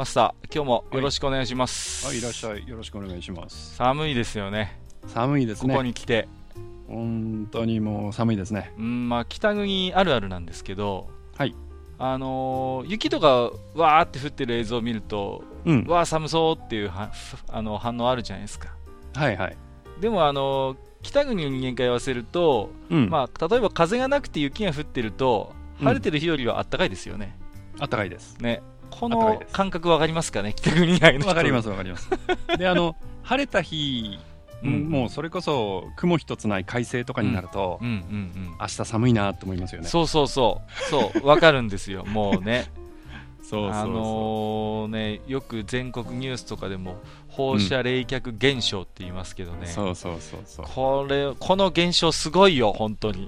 マスター今日もよろしくお願いします、はい、いらっしゃい。よろしくお願いします。寒いですよね寒いですね。ここに来て、本当にもう寒いですね。うんまあ、北国あるあるなんですけど、はいあのー雪とかわーって降ってる映像を見ると、うん。わー寒そうっていうはあの反応あるじゃないですかはいはい。でも、あのー北国の人間から言わせると、うん。まあ、例えば風がなくて雪が降ってるとうん晴れてる日よりは暖かいですよね,、あったかいです。ねこの感覚わかりますかね？北国以外の人わかりますわかります。で、あの、晴れた日、うん。もうそれこそ雲一つない快晴とかになると、うんうん明日寒いなと思いますようん、ね。そうそうそう。そうわかるんですよ。もうね。そうあのーね、よく全国ニュースとかでも放射冷却現象って言いますけどね、そうそうそうそう。これこの現象すごいよ、本当に。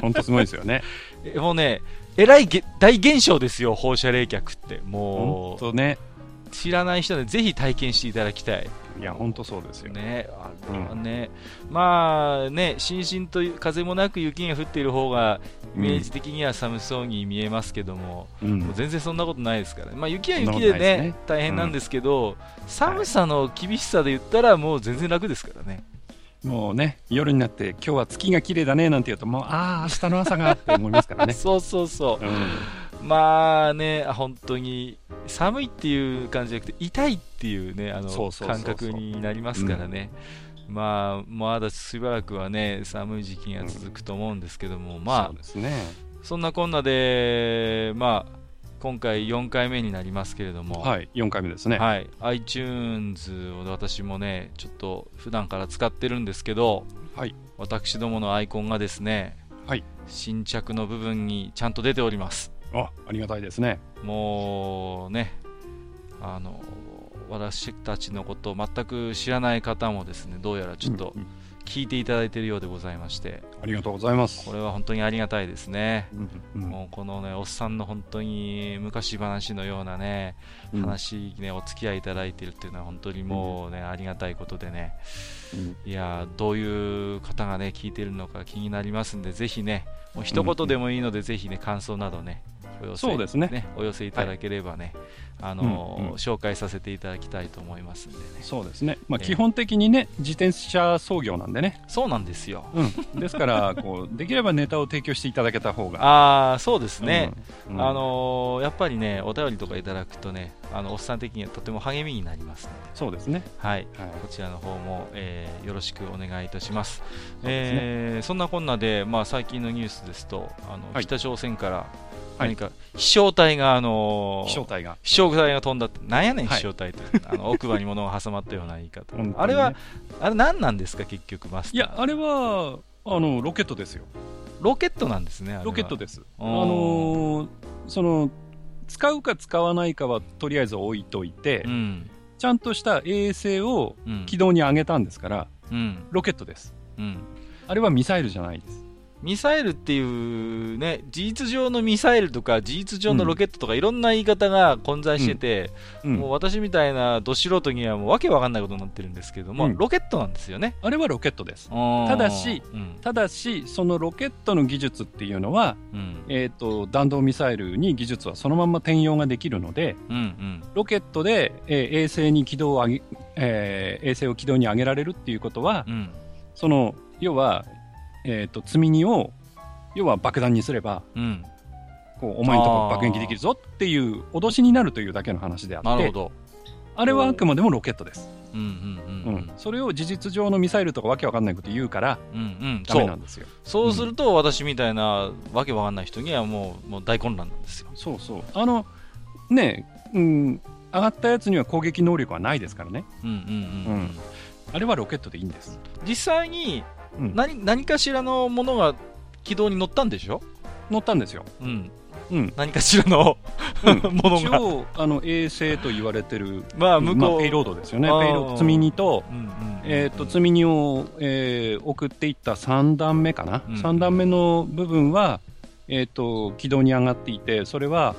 本当すごいですよね。えもうね、えらいげ大現象ですよ、放射冷却って。本もう、当ね。知らない人でぜひ体験していただきたい。いや、本当そうですよ。ね、あれはね、まあね、しんしんと風もなく雪が降っている方が、イメージ的には寒そうに見えますけども、うんもう全然そんなことないですからね、まあ、雪は雪でねね大変なんですけど、寒さの厳しさで言ったら、もう全然楽ですからね。もうね、夜になって、今日は月が綺麗だねなんて言うと、もう、ああ、明日の朝がって思いますからね。そうそうそうう、ん。まあね、本当に寒いっていう感じじゃなくて、痛いっていうね、あの感覚になりますからね。まあ、まだしばらくはね、寒い時期が続くと思うんですけども、まあそね。そんなこんなで、まあ、今回4回目になりますけれども、はい、4回目ですね。はい、iTunes を私もね、ちょっと普段から使ってるんですけど、はい私どものアイコンがですね、はい新着の部分にちゃんと出ております。あ、ありがたいですね。もうね、あの、私たちのことを全く知らない方もですね、どうやらちょっとうんうん聞いていただいているようでございまして、ありがとうございます。これは本当にありがたいですね。うんうんもうこのね、おっさんの本当に昔話のようなね、うん。話ね、お付き合いいただいているっていうのは本当にもうね、ありがたいことでね、うん。いやーどういう方がね、聞いてるのか気になりますんで、ぜひね、もう一言でもいいので、ぜひね、感想などね、お寄せそうですねお寄せいただければね、あのーうんうん紹介させていただきたいと思いますんでね。そうですね。まあ、ええ基本的にね、自転車操業なんでね。そうなんですよ。うん。ですから、こう、できればネタを提供していただけた方が。ああ、そうですね。うん。うんあ、のーやっぱりね、お便りとかいただくとね、あのおっさん的にはとても励みになりますので、そうですね。はい、はい。こちらの方も、えーよろしくお願いいたします。うですねえーそんなこんなで、まあ、最近のニュースですと、あのはい北朝鮮からはい何か飛翔体が、あのー飛翔体が。飛翔体が飛んだって、なんやねん、はい飛翔体って、あの奥歯に物が挟まったような言い方、ねあれは、あれ何なんですか、結局、マスター。いや、あれは、あの、ロケットですよ。ロケットなんですね、ロケットです。あのーその、使うか使わないかはとりあえず置いといて、うん、ちゃんとした衛星をうん、軌道に上げたんですから、うん、ロケットです。うん。あれはミサイルじゃないです。ミサイルっていうね、事実上のミサイルとか、事実上のロケットとか、いろんな言い方が混在してて、うん。もう私みたいなど素人にはもうわけわかんないことになってるんですけども、うん。ロケットなんですよね。あれはロケットです。たただし、うん。ただし、そのロケットの技術っていうのは、うん。えー、と弾道ミサイルに技術はそのまま転用ができるので、うんうん。ロケットで、えー衛星に軌道を上げ、えー衛星を軌道に上げられるっていうことは、うん。その要は、えー、と積み荷を要は爆弾にすればうん。こうお前のとこ爆撃できるぞっていう脅しになるというだけの話であって。あれはあくまでもロケットです、それを事実上のミサイルとかわけわかんないこと言うからうんうん。ダそうメなんですよ。そう。すると、私みたいなわけわかんない人にはもうもう大混乱なんですよ。そうそう。あのねうん上がったやつには攻撃能力はないですからね。あれはロケットでいいんです、実際にうん何何かしらのものが軌道に乗ったんでしょ？乗ったんですよ、うん。うん、何かしらの ものが。一応、あの、衛星と言われてる、まあ、向こう。ペイロードですよね。あーペイロード、積み荷と、うんうんうんえっ、と、積み荷を、えー送っていった3段目かな？うん3段目の部分は、えっ、と、軌道に上がっていて、それは、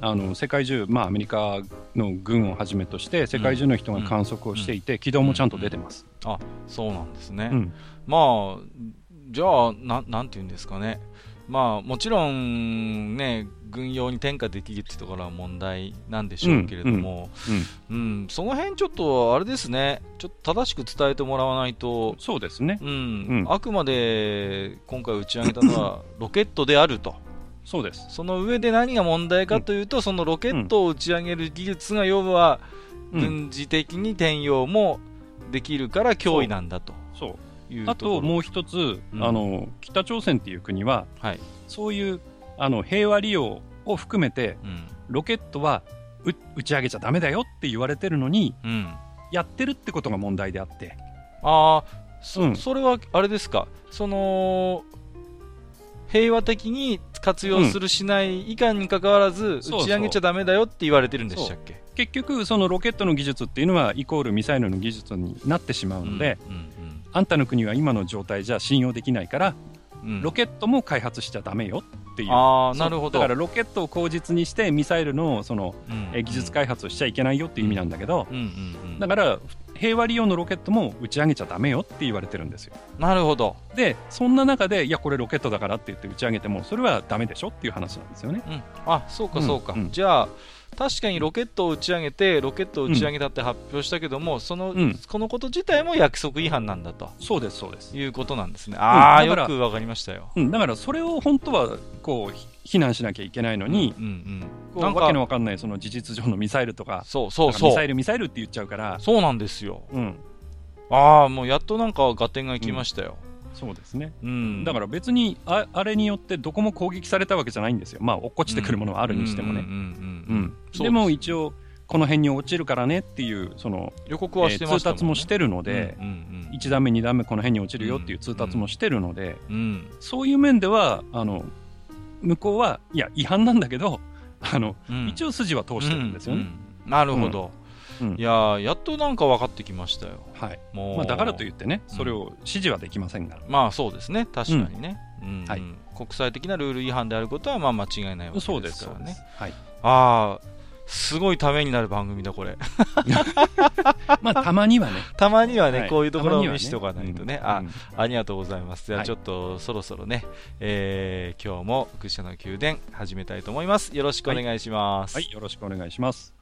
あの世界中、まあ、アメリカの軍をはじめとして世界中の人が観測をしていて、軌道もちゃんと出てます。あ、そうなんですね。うんまあ、じゃあ、ななんていうんですかね。まあ、もちろん、ね、軍用に転嫁できるってところは問題なんでしょうけれども、うんその辺ちょっと、あれですね、ちょっと正しく伝えてもらわないと、そうですね。うんうんあくまで今回打ち上げたのは ロケットであると。そうです。その上で何が問題かというと、そのロケットを打ち上げる技術が要は、うん軍事的に転用もできるから脅威なんだとそう。とあともう一つ、うん。あの、北朝鮮っていう国は、はい。そういうあの平和利用を含めて、うん。ロケットはう打ち上げちゃダメだよって言われてるのに、うん、やってるってことが問題であって。ああそ,、うん。それはあれですか？その平和的に活用するしない以下にかかわらず、打ち上げちゃダメだよって言われてるんでしたっけ？結局、そのロケットの技術っていうのは、イコールミサイルの技術になってしまうので、うんうんあんたの国は今の状態じゃ信用できないから、うん。うんロケットも開発しちゃダメよっていう。あなるほど。だからロケットを口実にして、ミサイルのそのうんえ技術開発をしちゃいけないよっていう意味なんだけど、だから平和利用のロケットも打ち上げちゃダメよって言われてるんですよ。なるほど、で、そんな中で、いや、これロケットだからって言って打ち上げても、それはダメでしょっていう話なんですよね。うん、あそうかそうか、うんうん。じゃあ確かにロケットを打ち上げてロケットを打ち上げたって発表したけども、そのうん。このこと自体も約束違反なんだと。そうです、そうです。いうことなんですね。ああ、だからよくわかりましたよ。うん、だからそれを本当はこうひ非難しなきゃいけないのに、うんうんこうなんかわけのわかんないその事実上のミサイルとか、そうそうそうサイル、ミサイルって言っちゃうから、そうなんですよ。うん、ああもうやっとなんか合点がいきましたよ、そうですね。うん。だから別にああれによってどこも攻撃されたわけじゃないんですよ。まあ、落っこちてくるものはあるにしてもね。でも一応、この辺に落ちるからねっていう、その、予告はしてえー通ましたもん、ね。達もしてるので、うんうん。1段目、2段目、この辺に落ちるよっていう通達もしてるので、うん。うんそういう面では、あの、向こうは、いや、違反なんだけど、あの、うん。一応筋は通してるんですよね。うんうん。なるほど、うんいやーやっとなんか分かってきましたよはい。もうまあ、だからといってね、うんそれを指示はできませんが。まあそうですね、確かにね、うんはい国際的なルール違反であることはまあ間違いないわけです、からねそうです。。はい。ああ、すごいためになる番組だ、これ。まあ、たまにはね。たまにはね、はいこういうところを見せておかないとね。あうん、ありがとうございます。じゃあはいちょっとそろそろね、えー今日も愚者の宮殿始めたいと思います。よろしくお願いします。はい、よろしくお願いします。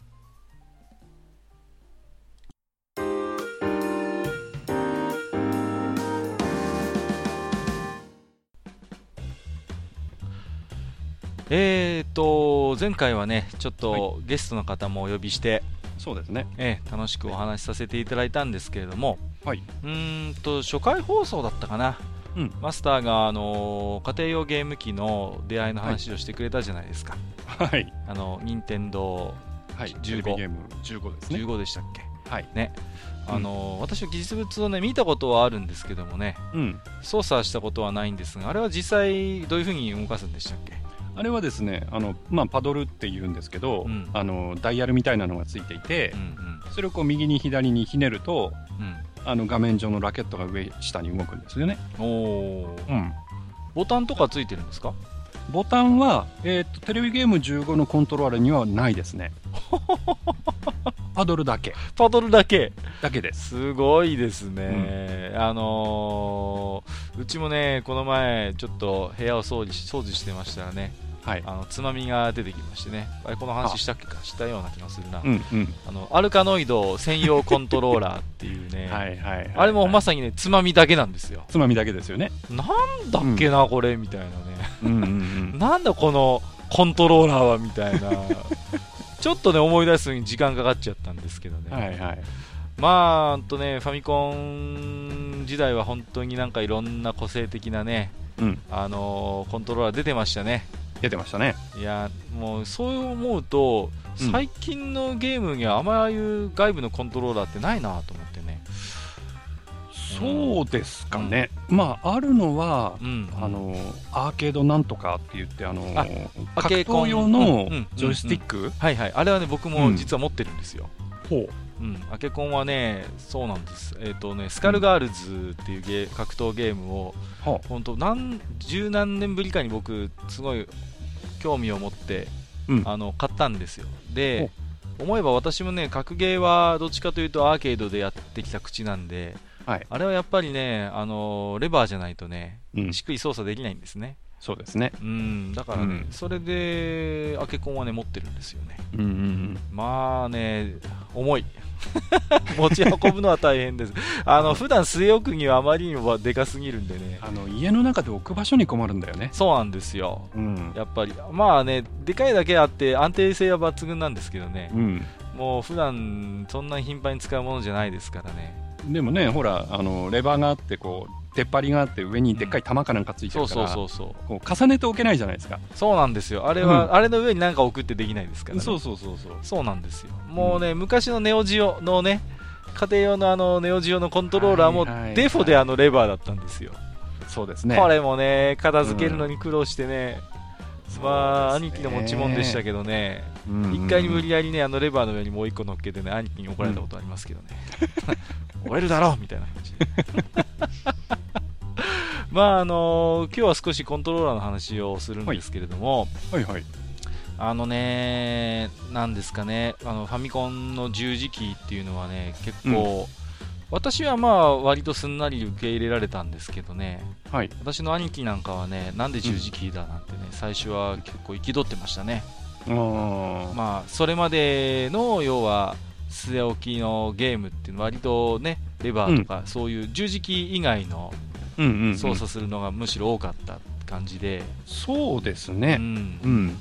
えーと、前回はね、ちょっとゲストの方もお呼びして、そうですね。えー楽しくお話しさせていただいたんですけれども、はい。うーんと初回放送だったかな、うんマスターが、あのー家庭用ゲーム機の出会いの話をしてくれたじゃないですか、はい。あの任天堂はい。15テレビゲーム15ですね。15でしたっけ、はい。ねあのー私は技術物を、ね、見たことはあるんですけどもねうん。操作したことはないんですがあれは実際どういうふうに動かすんでしたっけ？あれはですね、あの、まあ、パドルって言うんですけど、うんあの、ダイヤルみたいなのがついていてう、んそれをこう右に左にひねると、うんうんあの画面上のラケットが上下に動くんですよね。おーうん。ボタンとかついてるんですか？ボタンは、えーと、テレビゲーム15のコントローラーにはないですね。パドルだけ。パドルだけだけです。すごいですね、あのーうちもね、この前、ちょっと部屋を掃除し掃除してましたらね、はい。あのつまみが出てきましてね、あれ、この話したっけ？か、したような気がするな、うんうん。あのアルカノイド専用コントローラーっていうね、はいはいはい。あれもまささにね、つまみだけなんですよ、つまみだけですよね。なんだっけな、これ？みたいなね、うんうんうん。なんだこのコントローラーは？みたいな、ちょっとね、思い出すのに時間かかっちゃったんですけどね。はいはい。まあ、とね、ファミコン時代は本当になんかいろんな個性的なね、うん。あのーコントローラー出てましたね。出てましたね。いや、もうそう思うと、うん。最近のゲームにはあまりああいう外部のコントローラーってないなと思ってね。そうですかね、まああるのは、うん、あのアーケードなんとかって言ってあのあア格ケーコン。闘用のうんうん。ジョイスティック、はいはい、あれはね、僕も実は持ってるんですよ。ほう。うん、アケコンはね、そうなんです。えっ、とね、スカルガールズっていうゲー格闘ゲームを、は本当何、十何年ぶりかに僕、すごい興味を持って、うんあの、買ったんですよ。で、思えば私もね、格ゲーはどっちかというとアーケードでやってきた口なんで、はいあれはやっぱりね、あのレバーじゃないとね、うんしっくり操作できないんですね。そうですねうん、だからね、うんそれで、アケコンはね、持ってるんですよね。うんうんうんまあね、重い。持ち運ぶのは大変です。あの、普段据え置くにはあまりにもでかすぎるんでね。あの家の中で置く場所に困るんだよねそうなんですよ。うんやっぱり。まあね、でかいだけあって安定性は抜群なんですけどね。うんもう普段そんなに頻繁に使うものじゃないですからね。でもねほらあのレバーがあってこう出っ張りがあって上にでっかい玉かなんかついてそうそうるから、そうそう。こう重ねておけないじゃないですかそうなんですよ。あれは、うんあれの上に何か置くってできないですからね。そうそうそうそうそうなんですよ。もうね、昔のネオジオのね、家庭用のあのネオジオのコントローラーもはいはいはいデフォであのレバーだったんですよ。そうですねこれもね、片付けるのに苦労してね、まあ、兄貴の持ち物でしたけどね、うん一回に無理やりね、あのレバーの上にもう一個乗っけてね、兄貴に怒られたことありますけどね、終えるだろみたいな感じで。まああの今日は少しコントローラーの話をするんですけれども、はい。はいあのね、なんですかね、あのファミコンの十字キーっていうのはね、結構、私はまあ割とすんなり受け入れられたんですけどね、はい。私の兄貴なんかはね、なんで十字キーだなんてね、最初は結構憤ってましたね。あー。まあ、それまでの要は、据え置きのゲームっていうのは割とね、レバーとか、そういう十字キー以外のうんうんうん操作するのがむしろ多かった感じで、そうですうねん。うん。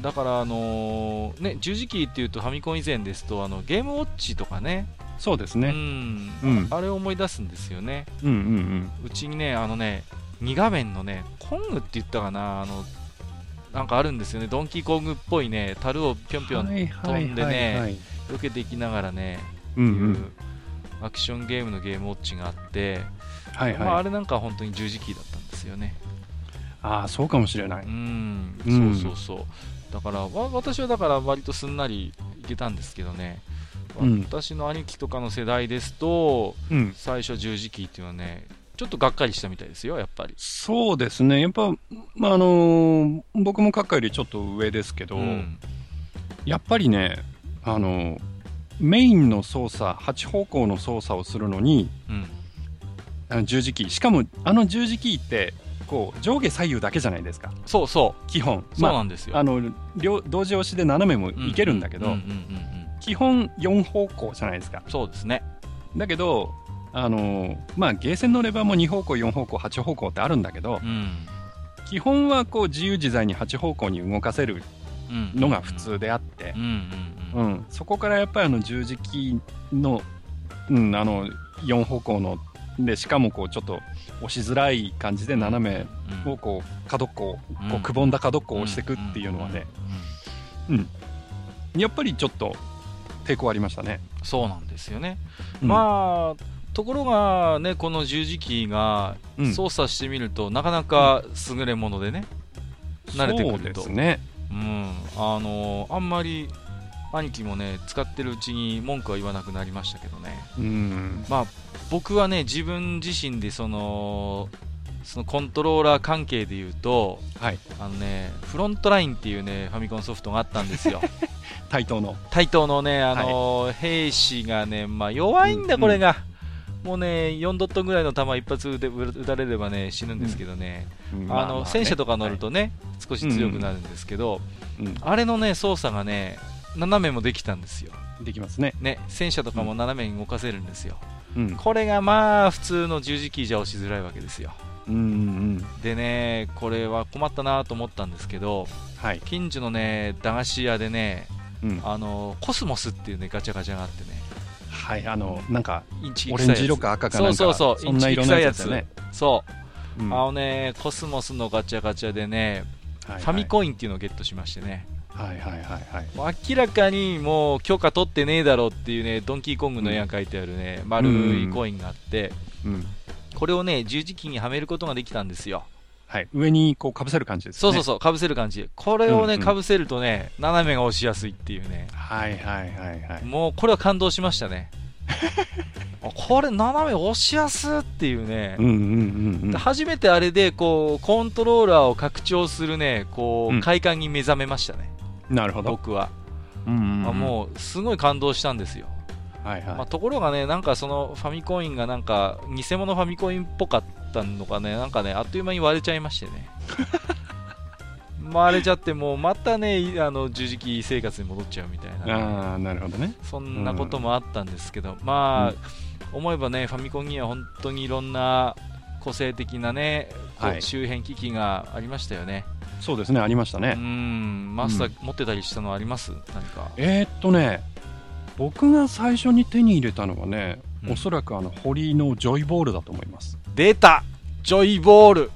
だから、あのーね、十字キーっていうとファミコン以前ですとあのゲームウォッチとかね、うそうですね。ん。うん。あれを思い出すんですよね。うんうんうちにね、あのね、2画面のね、コングって言ったかな、あの、なんかあるんですよね、ドンキーコングっぽいね、樽をぴょんぴょんはい飛んでね避けていきながらね、うんういうんアクションゲームのゲームウォッチがあって、はいまあ、あはいれなんかは本当に十字キーだったんですよね。ああそうかもしれなういん、うん。そうそうそう。だから、わ私はだから割とすんなりいけたんですけどね、うん。私の兄貴とかの世代ですと、うん。最初十字キーっていうのはね、ちょっとがっかりしたみたいですよ、やっぱり。そうですね。やっぱまああのー僕も閣下よりちょっと上ですけど、うん。やっぱりねあのメインの操作8方向の操作をするのにうんあの十字キー。しかもあの十字キーってこう上下左右だけじゃないですか。そうそう、基本。そうなんですよ。あ、あの両同時押しで斜めもいけるんだけど、基本4方向じゃないですか。そうですね。だけどあのまあゲーセンのレバーも2方向4方向8方向ってあるんだけどうん。基本はこう自由自在に8方向に動かせるうんのが普通であってうん、そこからやっぱりあの十字キーの,、うん、あの4方向のでしかもこうちょっと押しづらい感じで斜めうん。をこう角っこをうん。こうくぼんだ角っこを押していくっていうのはね、やっぱりちょっと抵抗ありましたね。そうなんですよね。うん。まあところがねこの十字キーがうん。操作してみると、なかなか優れものでね、慣れてくると。うん、あのあんまり兄貴もね使ってるうちに文句は言わなくなりましたけどね。うん。まあ僕はね自分自身でそのそのコントローラー関係で言うとはい。あのねフロントラインっていうねファミコンソフトがあったんですよ。対等の。対等のね、あのー兵士がね、まあ、弱いんだ、うんこれが。もうね、4ドットぐらいの弾一発で撃たれればね、死ぬんですけどね、あの戦車とか乗るとね、少し強くなるんですけど、はい、うんあれのね、操作がね、斜めもできたんですよ。できますね。ね、戦車とかも斜めに動かせるんですよ。うん。これがまあ、普通の十字キーじゃ押しづらいわけですよ。うんうん。でね、これは困ったなと思ったんですけど、はい。近所のね、駄菓子屋でね、うん。あのコスモスっていうね、ガチャガチャがあってね、はい。あの、なんか、えんじオレンジ色か赤かなんか、そうそうそうそんな色のやつね。そう、うんあのね、コスモスのガチャガチャでね、はいはいファミコインっていうのをゲットしましてね、はいはいはいはい。明らかにもう許可取ってねえだろうっていうね、ドンキーコングの絵が描いてあるね、丸いコインがあって、うん。これをね、十字キーにはめることができたんですよ。はい。上にこうかぶせる感じですね。そうそうそう、かぶせる感じ。これをね、うんうんかぶせるとね、斜めが押しやすいっていうね。はいはいはいはい。もう、これは感動しましたね。あこれ、斜め押しやすっていうね。うんうんうんうんで。初めてあれで、こう、コントローラーを拡張するね、こう、うん快感に目覚めましたね。なるほど。僕は。うんうんうんあもう、すごい感動したんですよ。はいはい。まあ、ところがね、なんかそのファミコインがなんか、偽物ファミコインっぽかったのかね、なんかね、あっという間に割れちゃいましてね。割れちゃって、もうまたね、いあの十字キー生活に戻っちゃうみたいな、ああ、なるほどね。そんなこともあったんですけど、まあ、思えばね、ファミコンには本当にいろんな個性的なね、はい周辺機器がありましたよね。そうですね、ありましたうね。ん、マスター持ってたりしたのあります？何か？えーっとね、僕が最初に手に入れたのはね、うん。おそらくあの堀のジョイボールだと思います。出た！ジョイボール。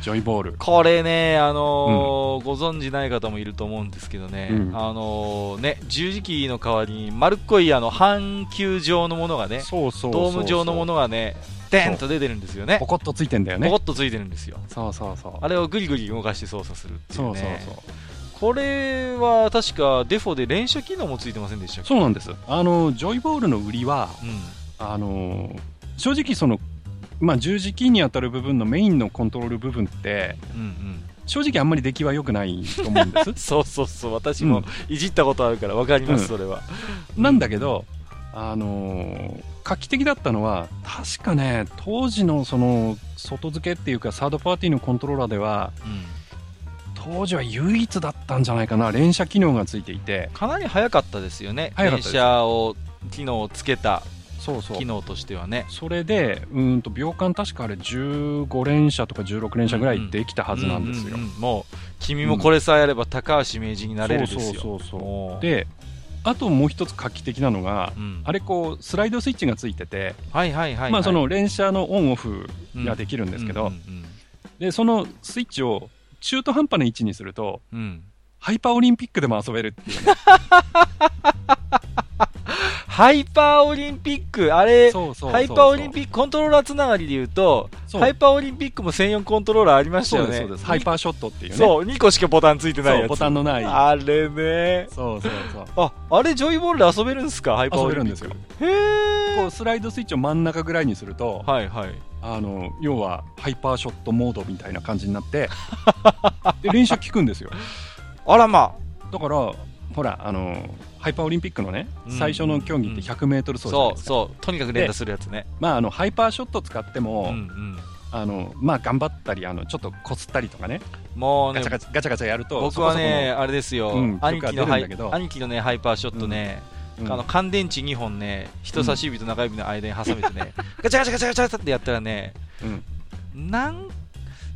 ジョイボール。これね、あのーご存知ない方もいると思うんですけどね、うん。あのーね、十字キーの代わりに丸っこいあの半球状のものがね、ドーム状のものがね、デンと出てるんですよねポ。コッとついてんだよねポコ。ッとついてるんですよ。そうそうそう。あれをぐりぐり動かして操作するっていうそうそうね。そう。これは確かデフォで連射機能もついてませんでしたそうなんです。あの、ジョイボールの売りは、うん。あの、正直その、まあ、十字キーに当たる部分のメインのコントロール部分って、うんうん。正直あんまり出来は良くないと思うんです。そうそうそう、私もいじったことあるから分かります、うんそれは。なんだけど、あのー画期的だったのは、確かね、当時のその外付けっていうか、サードパーティーのコントローラーでは、うん当時は唯一だったんじゃないかな、連射機能がついていて、かなり早かったですよね。連射を、機能をつけたそうそう機。能としてはね。それで、うーんと秒間確かあれ15連射とか16連射ぐらいできたはずなんですよ。うううんもう、君もこれさえやれば高橋名人になれるですよ。そうそうそうもそう。で、あともう一つ画期的なのが、うん。あれこう、スライドスイッチがついてて、はいはいはい、はい。まあその連射のオンオフができるんですけど、うんうんで、そのスイッチを中途半端な位置にすると、うん。うんハイパーオリンピックでも遊べるっていう。ね、ハイパーオリンピック、あれ、ハイパーオリンピック、コントローラーつながりで言うと、そうハイパーオリンピックも専用コントローラーありましたよね。そうです。ハイパーショットっていうね。そう、2個しかボタンついてないやつ。ボタンのない。あれね。そうそうそう。あ、あれジョイボールで遊べるんですかハイパーオリンピック。遊べるんへー。こうスライドスイッチを真ん中ぐらいにすると、はいはい。あの要はハイパーショットモードみたいな感じになって、で連射効くんですよ。あらまだから、ほら、あのハイパーオリンピックのね、うん。最初の競技って100メートル走じゃないですか。そうそう、とにかく連打するやつね。まあ、あのハイパーショット使っても、うんうん。あのまあ、頑張ったりあの、ちょっとこすったりとかね、もうねガチャ、ガチャガチャガチャやると、僕はね、あれですよ、うん兄貴の兄貴のね、ハイパーショットね、そこそこ、あの乾電池2本ね、人差し指と中指の間に挟めてね、ガチャガチャガチャガチャってやったらね、うんうん。なん、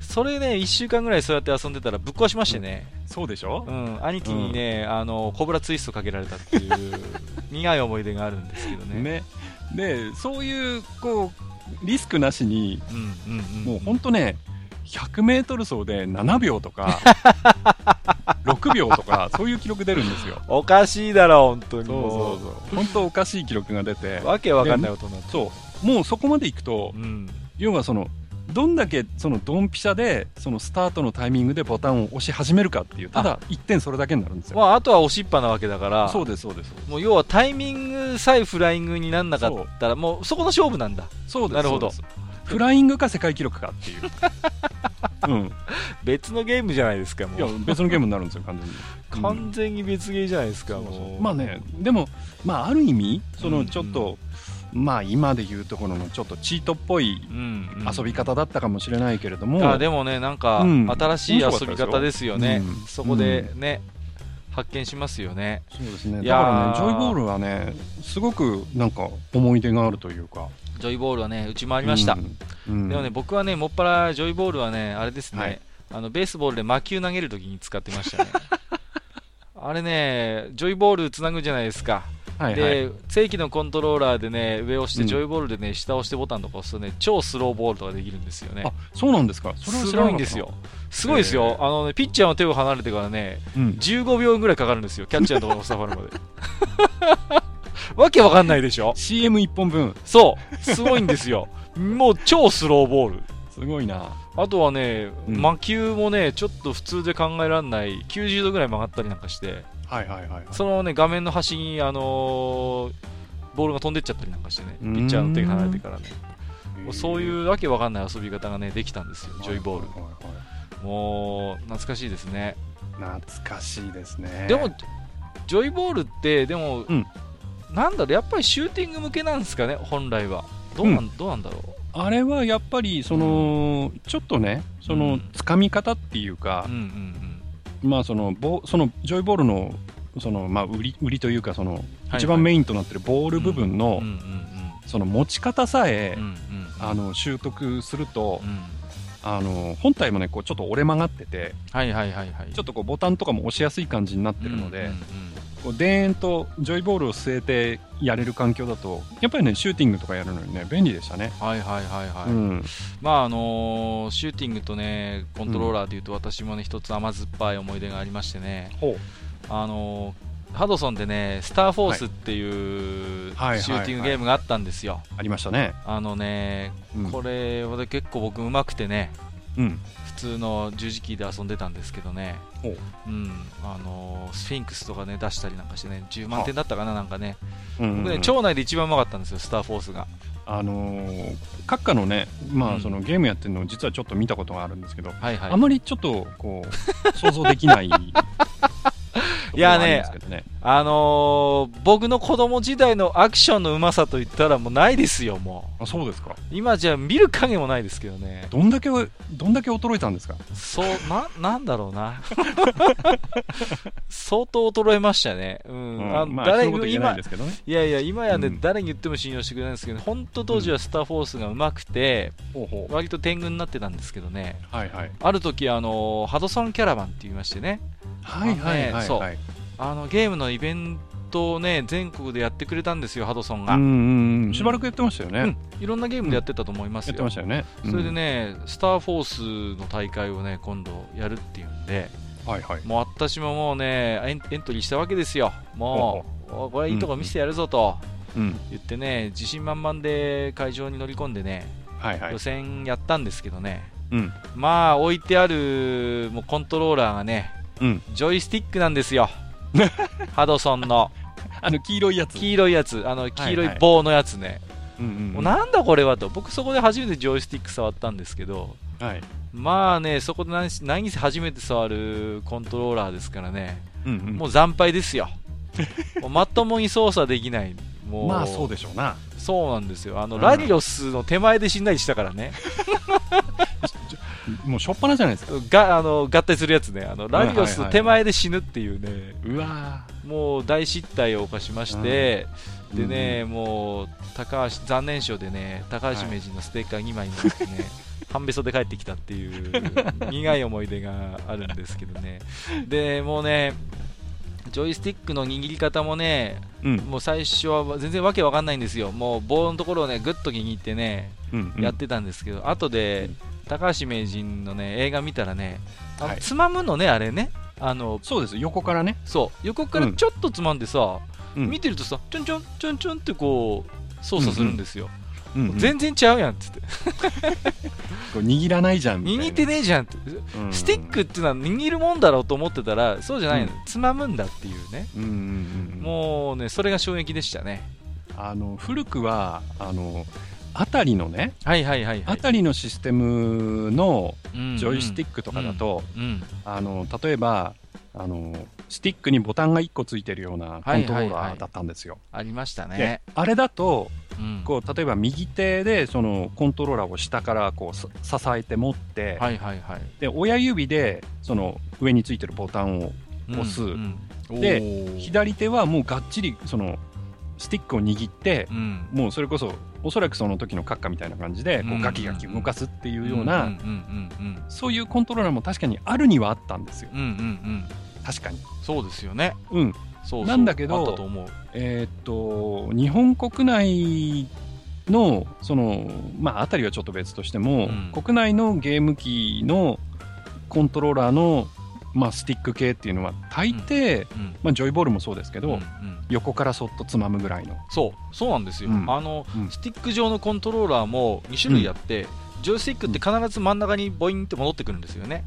それね、1週間ぐらいそうやって遊んでたらぶっ壊しましてね、そうでしょ、うん、兄貴にね、あの、コブラツイストかけられたっていう、苦い思い出があるんですけどね。ねでそういうこうリスクなしに、うんうんうん、もう本当ね、100メートル走で7秒とか、6秒とか、そういう記録出るんですよ。おかしいだろ、本当にそうもそうそう。本当おかしい記録が出て、わけわかんないことになって。そう、もうそこまでいくとう、ん。要はその、どんだけそのドンピシャでそのスタートのタイミングでボタンを押し始めるかっていうただ1点それだけになるんですよ。まあ、あとは押しっぱなわけだから、そうですそうですもう要はタイミングさえフライングになんなかったら、もうそこの勝負なんだ。そうですなるほどフライングか世界記録かっていう。うん、別のゲームじゃないですか、もいやう。別のゲームになるんですよ完全に。う ん完全に別ゲーじゃないですか、そう。まあね、でも、まあ、ある意味、そうんのちょっと、まあ、今でいうところのちょっとチートっぽいうんうん。遊び方だったかもしれないけれども、あでもね、なんか、うん。新しい遊び方ですよね、うん。そこでね、発見しますよね。そうですね、いやー。だからね、ジョイボールはね、すごくなんか思い出があるというか、ジョイボールはね、うちもありました。うん。うん。でもね、僕はね、もっぱらジョイボールはね、あれですね、はい。あのベースボールで魔球投げるときに使ってましたね。あれね、ジョイボールつなぐじゃないですか。はいはい、で、正規のコントローラーでね、上を押して、うんジョイボールでね、下を押してボタンとか押すとね、超スローボールとかできるんですよねあ。そうなんですか、それはすごいんですよ。。すごいですよ。あのね、ピッチャーの手を離れてからね、うん、15秒ぐらいかかるんですよ、キャッチャーのところのスタファルまで。わけわかんないでしょ CM1 本分、そう、すごいんですよ。もう超スローボールすごいな。あとはね、うん魔球もねちょっと普通で考えられない90度ぐらい曲がったりなんかしてはいはいはい。そのね画面の端に、あのーボールが飛んでっちゃったりなんかしてねピうん。ッチャーの手が離れてからね。もうそうういうわけわかんない遊び方がねできたんですよジョイボールはい。はいはいもう懐かしいですね。懐かしいですね。でもジョイボールってでも、うん。なんだろうやっぱりシューティング向けなんですかね本来は。どうなん,、どうなんだろあれはやっぱり、その、ちょっとね、そうのん、掴み方っていうかう、うんうんまあ、その、ボその、ジョイボールの、その、まあ、売り、売りというか、その、はい一番メインとなってるボール部分うんのその持ち方さえあの習得するとう、んあの本体もねこうちょっと折れ曲がっててはいはいはいはい。ちょっとこうボタンとかも押しやすい感じになってるので、こう田園とジョイボールを据えてやれる環境だとやっぱりねシューティングとかやるのにね便利でしたね。はいはいはいはい、うん。まああのーシューティングとねコントローラーでいうと私もね一つ甘酸っぱい思い出がありましてね。ほあのーハドソンでねスターフォースっていうシューティングゲームがあったんですよ、うありましたね。あのねうん。これは結構僕うまくてね。うん。普通の十字キーで遊んでたんですけどね。ほう。うん。あのースフィンクスとかね出したりなんかしてね10万点だったかななんかね。うんうんうん。僕ね町内で一番うまかったんですよスターフォースが。あのー閣下のね、まあ、うん。そのゲームやってるのを実はちょっと見たことがあるんですけど、はいはい。あまりちょっとこう想像できない いやねねあのー僕の子供時代のアクションのうまさといったらもうないですよ、もあそうですかう。今じゃ見る影もないですけどね。どんだけどんだけ衰えたんですか？そう、な、なんだろうな。相当衰えましたね。うん。うんあまあ誰そういうこと言えない今ねいやいや、今やね、うん誰に言っても信用してくれないんですけど、本当当時はスターフォースがうまくて、ほうほ割と天狗になってたんですけどね。はいはいある時、あのーハドソンキャラバンって言いましてね、はいはいはいそうはい。あの、ゲームのイベントをね、全国でやってくれたんですよ、ハドソンが。うんうんうん。しばらくやってましたよね、うん。いろんなゲームでやってたと思いますよ。やってましたよね、うん。それでね、スターフォースの大会をね、今度やるっていうんで、はいはい。もう私ももうね、エンエントリーしたわけですよ。もう、おこれいいとこ見せてやるぞとうん。言ってね、自信満々で会場に乗り込んでね、はいはい。予選やったんですけどね、うん。まあ置いてあるもうコントローラーがね、うん。ジョイスティックなんですよ。ハドソンの。あの黄色いやつ。黄色いやつ、あの黄色いはい。はい棒のやつね、うんうんうん。もうなんだこれはと、僕そこで初めてジョイスティック触ったんですけど、はい。まあね、そこで何し何せ初めて触るコントローラーですからね、うんうん。もう惨敗ですよ。もうまともに操作できない。もう。まあそうでしょうな。そうなんですよ。あの、うん。ラディオスの手前で死んだりしたからね。もうしょっぱなじゃないですか。が、あの、合体するやつね。あの、ラディオスの手前で死ぬっていうね、うわもう大失態を犯しまして、うん。でね、もう、高橋、残念賞でね、高橋名人のステッカー2枚になってね、半べそで帰ってきたっていう苦い思い出があるんですけどね。で、もうね、ジョイスティックの握り方もね、ーうん。もう最初は全然わけわかんないんですよ。もう棒のところをね、ぐっと握ってね、うんうん。やってたんですけど、後で高橋名人のね映画見たらね、あのはい。つまむのね、あれね、あのそうです横からね。そう。横からちょっとつまんでさ、うん。見てるとさ、ちょんちょんちょんちょんってこう操作するんですよ、うんうん全然ちゃうやんっつって、こう握らないじゃんみたいな。握ってねえじゃんって、うん。スティックっていうのは握るもんだろうと思ってたら、そうじゃないの、うん。つまむんだっていうね、うんうんうんうん。もうね、それが衝撃でしたね。あの古くはあのあたりのねはいはいはいはい。あたりのシステムのうんジョイスティックとかだと、うん、あの例えばあのスティックにボタンが1個ついてるようなコントローラーだったんですよ。ありましたでね。あれだとうんこう例えば右手でそのコントローラーを下からこうさ支えて持って、はいはいはい。で親指でその上についてるボタンを押すうんうんで左手はもうがっちりそのスティックを握ってう、んもうそれこそおそらくその時の閣下みたいな感じでこうガキガキ動かすっていうような、そういうコントローラーも確かにあるにはあったんですよ。うんうんうんうん。確かに。そうですよね。うん、そうそう。なんだけどあったと思う。えーっと日本国内のそのまああたりはちょっと別としても、うん。国内のゲーム機のコントローラーのまあ、スティック系っていうのは大抵、うんまあ、ジョイボールもそうですけど、うんうん。横からそっとつまむぐらいの。そうそうなんですよ、うん。あのうん。スティック状のコントローラーも2種類あって、ジョイスティックって必ず真ん中にボインって戻ってくるんですよね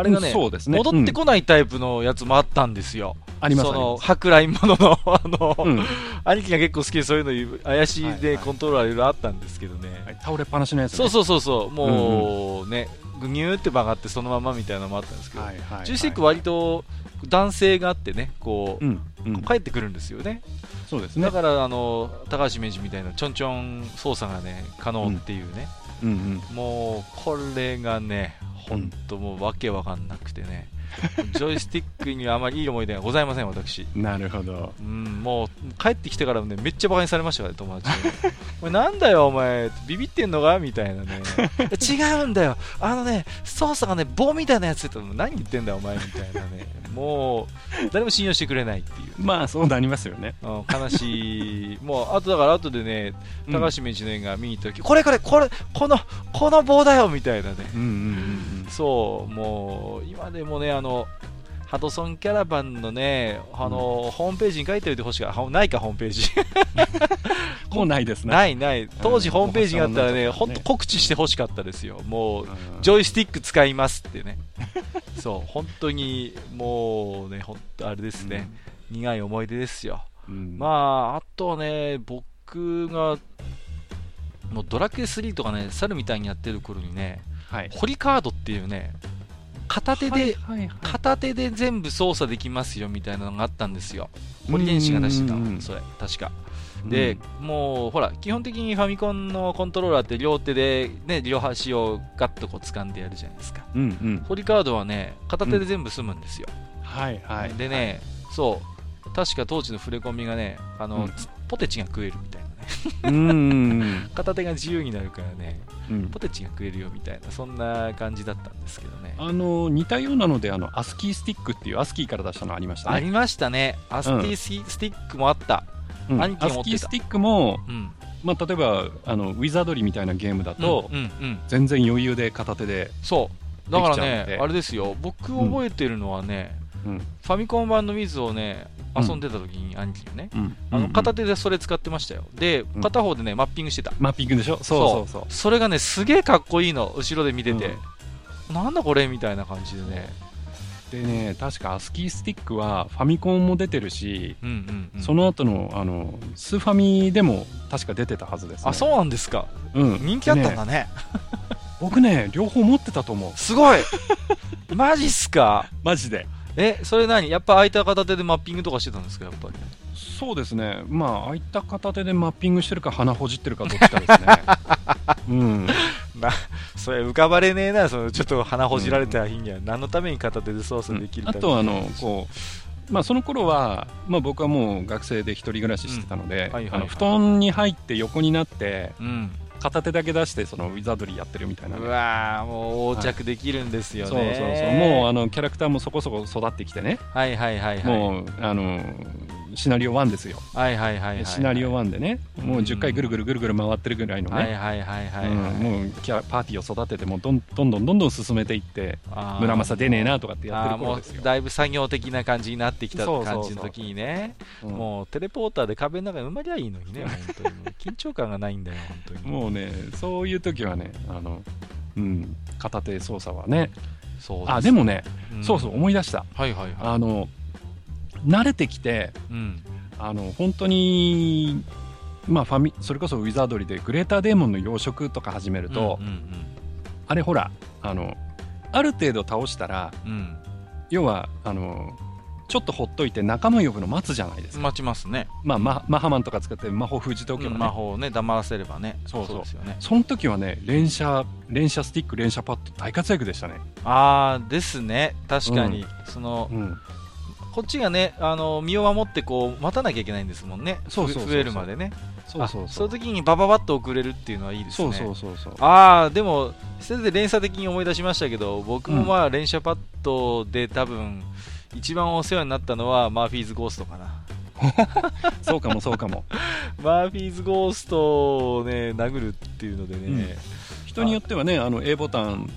あれがね,、うんそうですね。戻ってこないタイプのやつもあったんですよ、ありますそのあ舶来物の あの、ります兄貴が結構好きでそういうの怪しいで、はいはい。コントローラーいろいろあったんですけどね、うんはい倒れっぱなしのやつ、ね、そうそうそうそうもうね、ぐにゅーって曲がってそのままみたいなのもあったんですけど、はいはいはい。ジョイスティック割と男性があってねこう、うんうん、帰ってくるんですよね。そうですね。だからあの高橋名人みたいなちょんちょん操作がね可能っていうね、うんうん。もうこれがね本当もうわけわかんなくてね。ジョイスティックにはあまりいい思い出がございません私。なるほど。うんもう帰ってきてからもねめっちゃバカにされましたからね友達。にお前なんだよお前。ビビってんのかみたいなね。違うんだよ。あのね操作がね棒みたいなやつって何言ってんだよお前みたいなね。もう誰も信用してくれないっていうまあそうなりますよね。うん悲しい、もうあとだから後でね、うん。高橋名人の映画見に行った時、これこれ、これ、この、この棒だよみたいなね、うんうんうんそう、もう今でもね、あの、ハドソンキャラバンのね、あの、ホームページに書いておいてほしいから、ないか、ホームページ。う んもうないですね。ないない、当時ホームページがあったらね、うん本当告知してほしかったですよ、もう、うん。ジョイスティック使いますってね、そう、本当にもうね、本当あれですね、苦い思い出ですよ。うん。まあ、あとね、僕が、もうドラクエ3とかね、猿みたいにやってる頃にね、はい。ホリカードっていうね、片手で、はいはいはい。片手で全部操作できますよみたいなのがあったんですよ。堀電子が出してた。うん。うんうん、それ、確か。で、もうほら、基本的にファミコンのコントローラーって両手で、ね、両端をガッとこう掴んでやるじゃないですか。うんうん。ホリカードはね、片手で全部済むんですよ。はいはいでね、そう、確か当時の触れ込みがね、あの、うん。ポテチが食えるみたいな片手が自由になるからね、うん。ポテチが食えるよみたいな、そんな感じだったんですけどね。あの似たようなのであのアスキースティックっていうアスキーから出したのありましたね。ありましたね、アスティススティックもあった。うん。アスキースティックも、うん。まあ、例えばあのウィザードリーみたいなゲームだと、全然余裕で片手で、そう。だからねあれですよ、僕覚えてるのはね、うん。ファミコン版のウィズをね、うん。遊んでた時に兄貴がね、うん。あの片手手でそれ使ってましたよ。で、うん。片方でね、マッピングしてた。マッピングでしょ？そうそうそう。それがね、すげえかっこいいの、後ろで見てて。なんだこれ？みたいな感じでね。でね確かアスキースティックはファミコンも出てるし、うんうん、うん。その後のあのスーファミでも確か出てたはずです、ね、あ、そうなんですか。うん、人気あったんだね。僕ね両方持ってたと思う。すごい。マジっすか？マジでえ、それ何？やっぱ空いた片手でマッピングとかしてたんですか？やっぱり。そうですね。まあああいった片手でマッピングしてるか鼻ほじってるかどっちかですね。うん。それ浮かばれねえな、そのちょっと鼻ほじられた日には、何のために片手で操作できるか、あとはあのこうまあその頃はまあ僕はもう学生で一人暮らししてたので、布団に入って横になってうん。片手だけ出してそのウィザードリーやってるみたいなね、うわーもう横着できるんですよね。そうそうそうもうあのキャラクターもそこそこ育ってきてね、はいはいはいはい。もうあのシナリオ1ですよ、はいはいはいはい。シナリオ1でねもううん。10回ぐるぐるぐるぐる回ってるぐらいのね、はいはいはいはい、もうキャラパーティーを育ててもうどんどんどんどんどん進めていって村正出ねえなとかってやってる頃ですよ。う、だいぶ作業的な感じになってきたそうそうそう。感じの時にね、うん。もうテレポーターで壁の中に埋まりゃいいのにね、本当に。緊張感がないんだよ、本当に。もうねそういう時はねあの、うん、片手操作はね。そうあでもね、ん。そうそう思い出した。はいはいはい。あの慣れてきてうん。あの本当にまあファミそれこそウィザードリーでグレーターデーモンの養殖とか始めると、うんうんあれほらあのある程度倒したらうん、うん要はあのちょっとほっといて仲間呼ぶの待つじゃないですか、待ちますね。まあ、ママハマンとか使って魔法封じておけばね、うん魔法をね、黙らせればね。そうそうですよね。その時はね連射連射スティック連射パッド大活躍でしたね、ああ、ですね。確かに。その、うん、こっちがね、あの、身を守ってこう、待たなきゃいけないんですもんね。そうそう増えるまでね。そうそうそう。いう時にバババッと送れるっていうのはいいですね。そうそうそうそう。ああ、でも、それで連鎖的に思い出しましたけど、僕もまあ連射パッドで多分、一番お世話になったのはマーフィーズゴーストかな。そうかもそうかも。マーフィーズゴーストをね、殴るっていうのでね、人によってはねあの A ボタン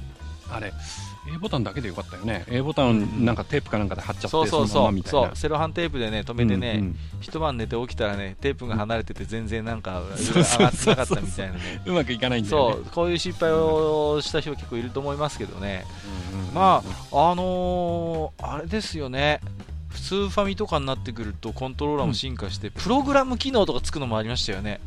あれ A ボタンだけでよかったよね。A ボタンなんかテープかなんかで貼っちゃってそうそうそう。そう。セロハンテープでね止めてね、うんうん一晩寝て起きたらねテープが離れてて全然なんかそう上がってなかったみたいなね。うまくいかないんだよね。そう。こういう失敗をした人結構いると思いますけどね。うんうんうんまああのーあれですよね。普通ファミとかになってくるとコントローラーも進化して、プログラム機能とかつくのもありましたよね。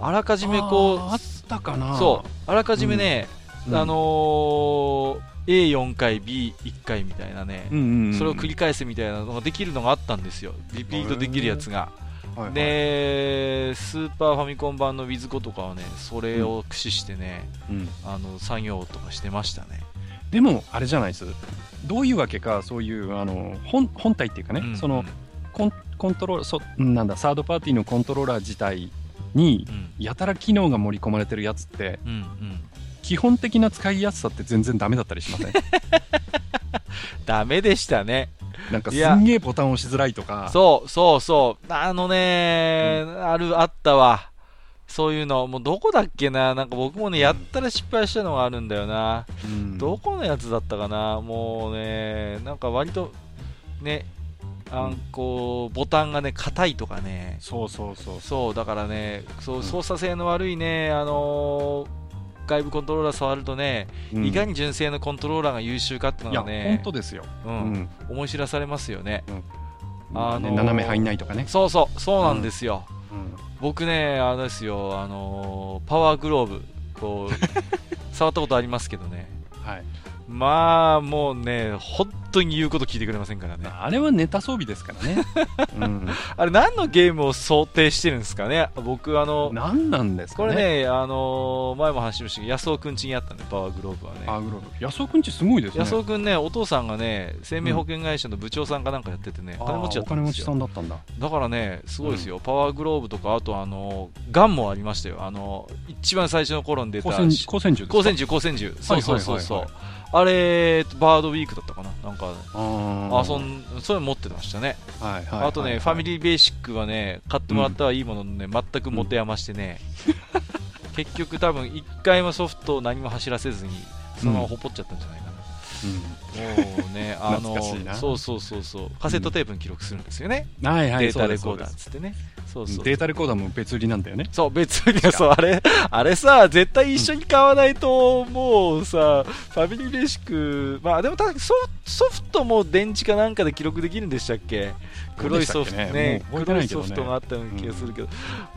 あらかじめこあーあったかな。うそう。あらかじめね、うん。あのー A4 回 B1 回みたいなね、うんうんうん。それを繰り返すみたいなのができるのがあったんですよ。リピートできるやつが、はいはい。でスーパーファミコン版のウィズコとかはねそれを駆使してね、うん。あの作業とかしてましたね。でもあれじゃないです。どういうわけかそういうあの本本体っていうかね、うん。そのコンコントローラーそなんだサードパーティーのコントローラー自体にうん。やたら機能が盛り込まれてるやつってうんうん基本的な使いやすさって全然ダメだったりしません？ダメでしたね。なんかすんげえボタン押しづらいとか。そうそうそう。あのね、あるあったわ。そういうの。もうどこだっけな。なんか僕もねやったら失敗したのがあるんだよな、うん。どこのやつだったかな。もうねなんか割とねあんこうボタンがね硬いとかね。そうそうそう。そうだからねそううん。操作性の悪いねあのー外部コントローラー触るとね、うん。いかに純正のコントローラーが優秀かっていうのがね本当ですよ、ううん。ん思い知らされますよね、まあのー斜め入んないとかね、そうそうそうなんですよ、うん。僕ねあれですよあのーパワーグローブこう 触ったことありますけどね。はい、まあもうね本当に言うこと聞いてくれませんからね。あれはネタ装備ですからね、うん、あれ何のゲームを想定してるんですかね？僕あの何なんですかね？これねあのー前も話しましたけど安尾くん家にあったんでパワーグローブはね。パワーグローブ。安尾くんちすごいですね。安尾くんねお父さんがね生命保険会社の部長さんかなんかやっててね、あー金持ちだお金持ちったんですよ。さんだったんだ。だからねすごいですよ、パワーグローブとかあとあのガンもありましたよ。あの一番最初の頃に出た光線銃ですか？光線銃光線銃そうそうそうそう、はいはいあれバードウィークだったかな？なんか遊んそれ持ってましたね、はいはいあとね、はいファミリーベーシックはね買ってもらったはいいもののね、全く持て余してね、結局多分1回もソフトを何も走らせずにそのままほっぽっちゃったんじゃないかな、もうねあのそうそうそうそう。カセットテープに記録するんですよね、うん。はいはいデータレコーダーっつってね。そうそうデータレコーダーも別売りなんだよね。そう別にそうあれあれさ絶対一緒に買わないと、もうさファミリーベーシックまあでも確かソソフトも電池かなんかで記録できるんでしたっけ？黒いソフトね。黒ないソフトがあったような気がするけど、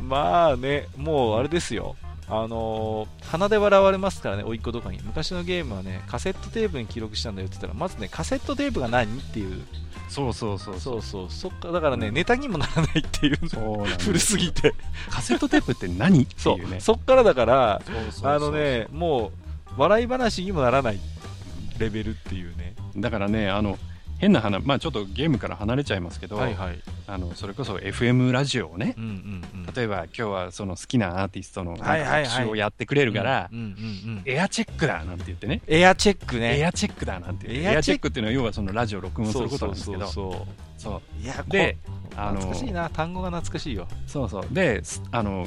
まあねもうあれですよあのー鼻で笑われますからね、甥っ子とかに。昔のゲームはね、カセットテープに記録したんだよって言ったら、まずね、カセットテープが何？っていう、そうそうそうそう。そう、そっか、だからね、ネタにもならないっていう、そう古すぎて。カセットテープって何？ってそいうね。う、そっからだから、あのね、もう、笑い話にもならないレベルっていうね。だからねあの変な話まあちょっとゲームから離れちゃいますけど、はいはい。あのそれこそ FM ラジオをねうんうんうん。例えば今日はその好きなアーティストの特集をやってくれるから。エアチェックだなんて言ってねエアチェックね。エアチェックだなんてエアチェックっていうのは要はそのラジオを録音することなんですけどそうそうそうそういや、でこあの懐かしいな、単語が懐かしいよ。そうそうですあの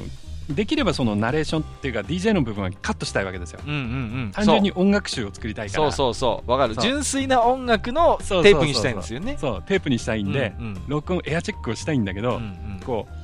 できればそのナレーションっていうか DJ の部分はカットしたいわけですよ。うんうんうん。単純に音楽集を作りたいから。そうそうそう、わかる。純粋な音楽のテープにしたいんですよね。そう。テープにしたいんで、うんうん。録音エアチェックをしたいんだけど、うんうん。こう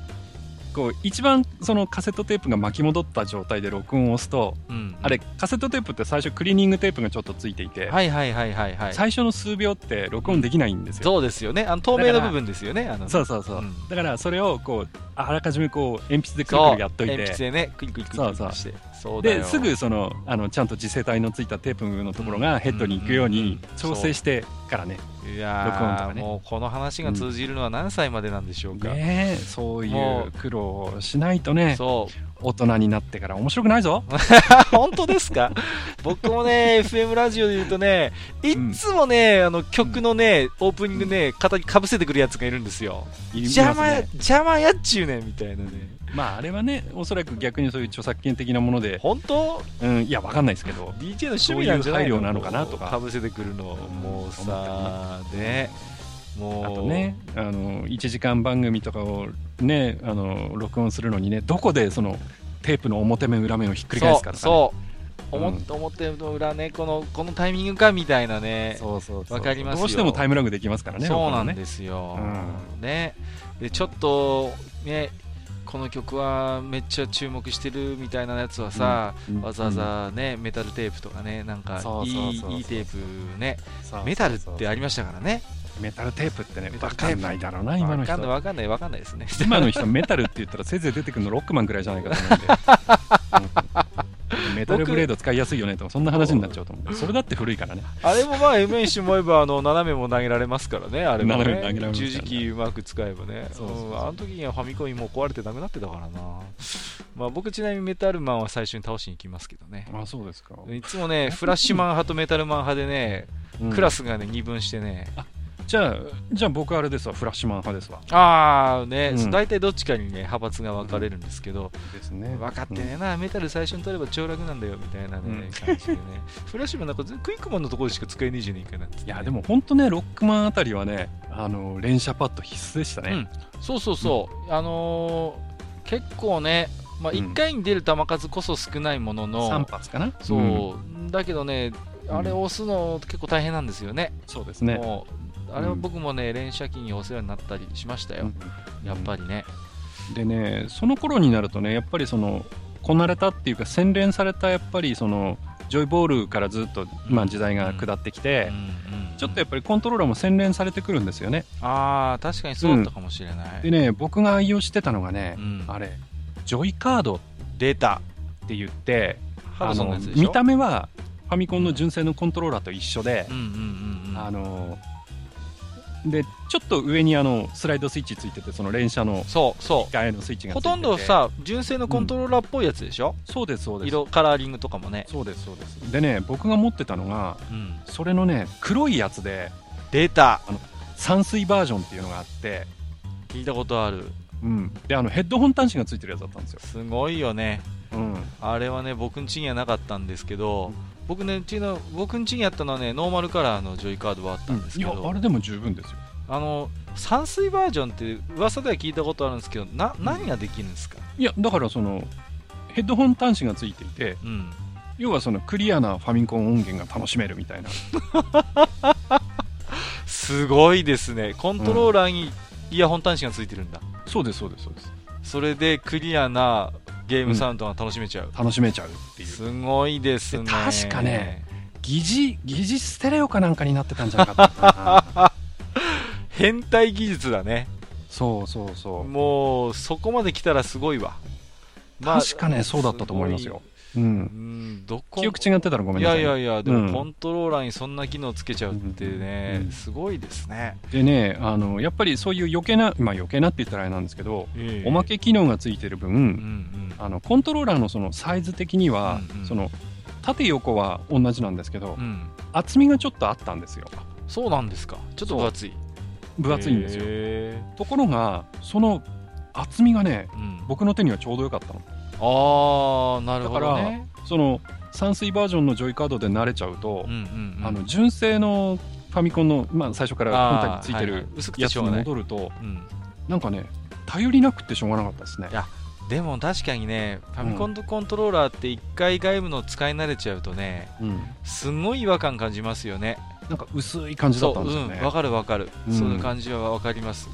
こう一番そのカセットテープが巻き戻った状態で録音を押すと、うんあれカセットテープって最初クリーニングテープがちょっとついていて、はいはいはいはいはい。最初の数秒って録音できないんですよ、そうですよね。あの透明の部分ですよね。あのそうそうそう、うん。だからそれをこうあらかじめこう鉛筆でくるくるやっとい鉛て筆でね、クリクリクリクリして。そうですぐそのあのちゃんと次世代のついたテープのところがヘッドに行くように調整してからね,、い録音とやー、かねもうこの話が通じるのは何歳までなんでしょうか。ねえそういもう苦労をしないとねそう。大人になってから面白くないぞ 本当ですか？僕もね、FM ラジオで言うとね、いっつもね、あの曲のね、オープニングね、肩にかぶせてくるやつがいるんですよ。邪魔や、邪魔やっちゅうねんみたいなね。まああれはねおそらく逆にそういう著作権的なもので、本当？うん、いやわかんないですけど DJ の趣味なんじゃないの？そういう配慮なのかなとか。かぶせてくるの、もうさ、ね、もう、あとねあの1時間番組とかをねあの録音するのにねどこでそのテープの表面裏面をひっくり返すからさ、ね、そう、思っ表の裏ねこのこのタイミングかみたいなねそうそうそうわかりますよ。どうしてもタイムラグできますからねそうなんすですよ、うん。ね。でちょっとねこの曲はめっちゃ注目してるみたいなやつはさ、うん。わざわざね、メタルテープとかねなんかいいいいテープねメタルってありましたからね。メタルテープってね分かんないだろうな今のわかんない人わかんないわかんないですね。今の人メタルって言ったらせいぜい出てくるのロックマンぐらいじゃないかと思うんで、う んメタルブレード使いやすいよねとかそんな話になっちゃうと思う。それだって古いからね。あれもまあて思えばあの斜めも投げられますからねあれもね。斜めも投げられますからね。十字キーうまく使えばね。そうあの時にはファミコンもう壊れてなくなってたからな。まあ僕ちなみにメタルマンは最初に倒しに行きますけどね。あそうですか、いつもねフラッシュマン派とメタルマン派でね、うん。クラスがね二分してねじゃあじゃあ僕あれですわフラッシュマン派ですわ。ああね、うん。大体どっちかにね派閥が分かれるんですけど、ですね。分かってねえな、メタル最初に取れば超楽なんだよみたいなね、感じでね。フラッシュマンなんかクイックマンのところでしか使えねえじゃねえかなってね。いやでも本当ねロックマンあたりはねあの連射パッド必須でしたね、うん、そうそうそう、あのー結構ね、まあ、うん。1回に出る球数こそ少ないものの、3発かな？そう、ん。だけどね、あれ押すの結構大変なんですよね、そうですね。もうあれは僕もね、連射機にお世話になったりしましたよ、うんやっぱりね。でねその頃になるとねやっぱりそのこなれたっていうか洗練されたやっぱりそのジョイボールからずっと、まあ、時代が下ってきて、うんうんちょっとやっぱりコントローラーも洗練されてくるんですよね。ああ、確かにそうだったかもしれない。でね僕が愛用してたのがね、うん。あれジョイカードっ出た、て言ってあやつでしょ？見た目はファミコンの純正のコントローラーと一緒でう、んうんうんうん、あのでちょっと上にあのスライドスイッチついててその連射のそうそ機械のスイッチう、がついてて。ほとんどさ、純正のコントローラーっぽいやつでしょ、そうですそうです。色、カラーリングとかもね。そうですそうです。でね僕が持ってたのがうん、それのね黒いやつで出た、サンスイバージョンっていうのがあって、聞いたことある。うん、であのヘッドホン端子がついてるやつだったんですよ、すごいよね。うん、あれはね、僕ん家にはなかったんですけど、僕ね、うちの僕ん家にあったのはね、ノーマルカラーのジョイカードはあったんですいやけど、あれでも十分ですよ。あのサンスイバージョンって噂では聞いたことあるんですけど、な何ができるんですか、いやだからそのヘッドホン端子がついていてうん、要はそのクリアなファミコン音源が楽しめるみたいな。すごいですね、コントローラーにイヤホン端子がついてるんだ、そうですそうですそうです。それでクリアなゲームサウンドが楽しめちゃう、楽しめちゃうっていうすごいですね。で確かね疑似疑似ステレオかなんかになってたんじゃなかったかな 変態技術だね、そうそうそうもうそこまで来たらすごいわ。まあ確かねそうだったと思いますよ。ううん。ん、どこ？記憶違ってたらごめんいなさい。やいやいや、でうん。もコントローラーにそんな機能つけちゃうってね、うん。すごいですね。でねあのやっぱりそういう余計なまあ余計なって言ったらあれなんですけど、おまけ機能がついてる分、うんうん。あのコントローラーのそのサイズ的には、うんうん。その縦横は同じなんですけど、うん、厚みがちょっとあったんですよ。そうなんですか、ちょっと分厚い。分厚いんですよ。へところがその厚みがね僕の手にはちょうどよかったのあー、なるほどね。その散水バージョンのジョイカードで慣れちゃうと、うんうんうん。あの純正のファミコンの、まあ、最初から本体についてるやつにしょうがない。戻るとうん。なんかね頼りなくってしょうがなかったですね。いやでも確かにね、ファミコンとコントローラーって一回外部の使い慣れちゃうとね、うん、すんごい違和感感じますよね。なんか薄い感じだったんですよね。そううん、わかるわかる、うん。その感じはわかります。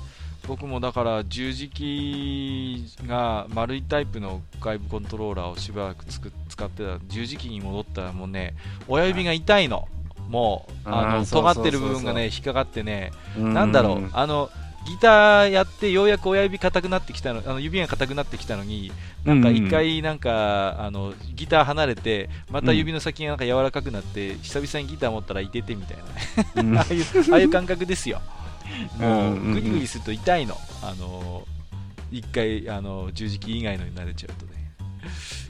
僕もだから十字キーが丸いタイプの外部コントローラーをしばらくつく使ってた。十字キーに戻ったらもうね親指が痛いの、もうあの尖ってる部分がね引っかかってね、うん。なんだろう。あのギターやってようやく親指硬くなってきたのあの指が硬くなってきたのになんか一回なんか、あのギター離れてまた指の先がなんか柔らかくなって、久々にギター持ったらいててみたいな。ああいうああいう感覚ですよもうグリグリすると痛いの。あの一回あの十字キー以外のに慣れちゃうとね。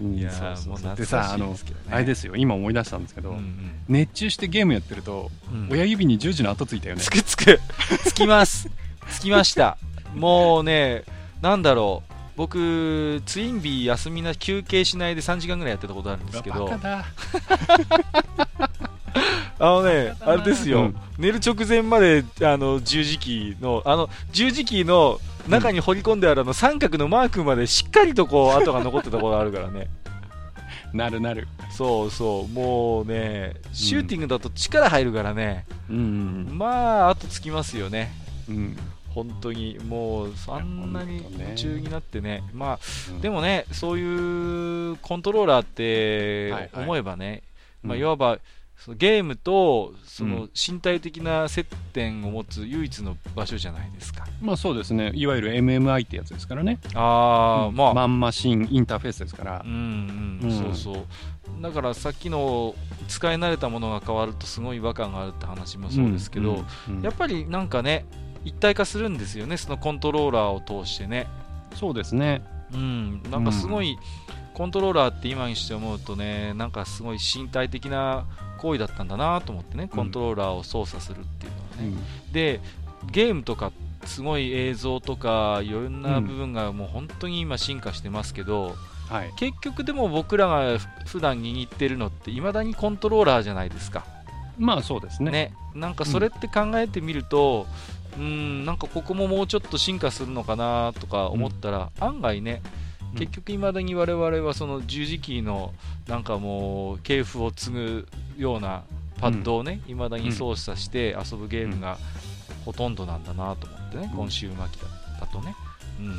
うん。いやそうそうでさあのあれですよ。今思い出したんですけど、うん熱中してゲームやってると、親指に十字の跡ついたよね。つくつく。つきます。つきました。もうねなんだろう。僕ツインビー休みな休憩しないで3時間ぐらいやってたことあるんですけど。バカだ あのねあれですよ、うん。寝る直前まであの十字キーのあの十字キーの中に掘り込んであるあの三角のマークまでしっかりとこう 跡が残ってたことがあるからね。なるなる。そうそう、もうね、シューティングだと力入るからね、うん。まあ、後つきますよね。うん。本当に。もうあんなに夢中になってね、まあ、うん。でもね、そういうコントローラーってはいはい。思えばね、まあ、うん。いわばそのゲームとそうのん身体的な接点を持つ唯一の場所じゃないですか。まあそうですね。いわゆる MMI ってやつですからね。ああ、うんまあ、マンマシンインターフェースですからう。んうん、うんそうそう。だからさっきの使い慣れたものが変わるとすごい違和感があるって話もそうですけど、うんうんやっぱりなんかね、一体化するんですよね、そのコントローラーを通してね。そうですね。うん、なんかすごい、コントローラーって今にして思うとね、なんかすごい身体的な行為だったんだなと思ってね、コントローラーを操作するっていうのはね。で、ゲームとか、すごい映像とか、いろんな部分がもう本当に今進化してますけど、はい。結局でも僕らが普段握ってるのって、いまだにコントローラーじゃないですか。まあそうですね。ね、なんかそれって考えてみると、うん、なんかここももうちょっと進化するのかなとか思ったら、案外ね、うん結局いまだに我々はその十字キーのなんかもう系譜を継ぐようなパッドをね、いまだに操作して遊ぶゲームがほとんどなんだなと思ってね、うん。今週巻きだだとね。うんうん、